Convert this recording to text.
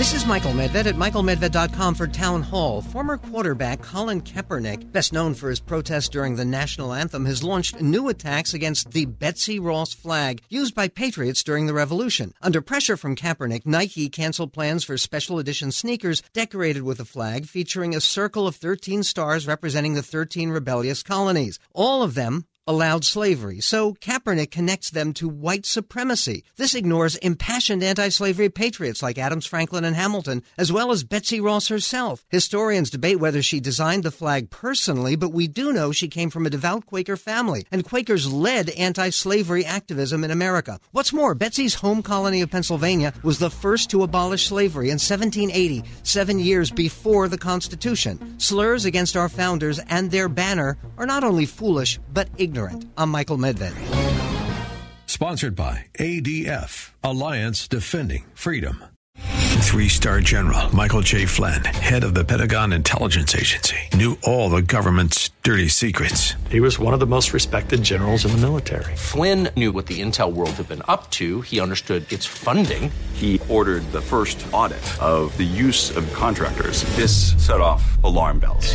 This is Michael Medved at michaelmedved.com for Town Hall. Former quarterback Colin Kaepernick, best known for his protest during the national anthem, has launched new attacks against the Betsy Ross flag used by patriots during the revolution. Under pressure from Kaepernick, Nike canceled plans for special edition sneakers decorated with the flag featuring a circle of 13 stars representing the 13 rebellious colonies. All of them allowed slavery, so Kaepernick connects them to white supremacy. This ignores impassioned anti-slavery patriots like Adams, Franklin, and Hamilton, as well as Betsy Ross herself. Historians debate whether she designed the flag personally, but we do know she came from a devout Quaker family, and Quakers led anti-slavery activism in America. What's more, Betsy's home colony of Pennsylvania was the first to abolish slavery in 1780, seven years before the Constitution. Slurs against our founders and their banner are not only foolish, but ignorant. I'm Michael Medved. Sponsored by ADF, Alliance Defending Freedom. Three star general Michael J. Flynn, head of the Pentagon Intelligence Agency, knew all the government's dirty secrets. He was one of the most respected generals in the military. Flynn knew what the intel world had been up to. He understood its funding. He ordered the first audit of the use of contractors. This set off alarm bells.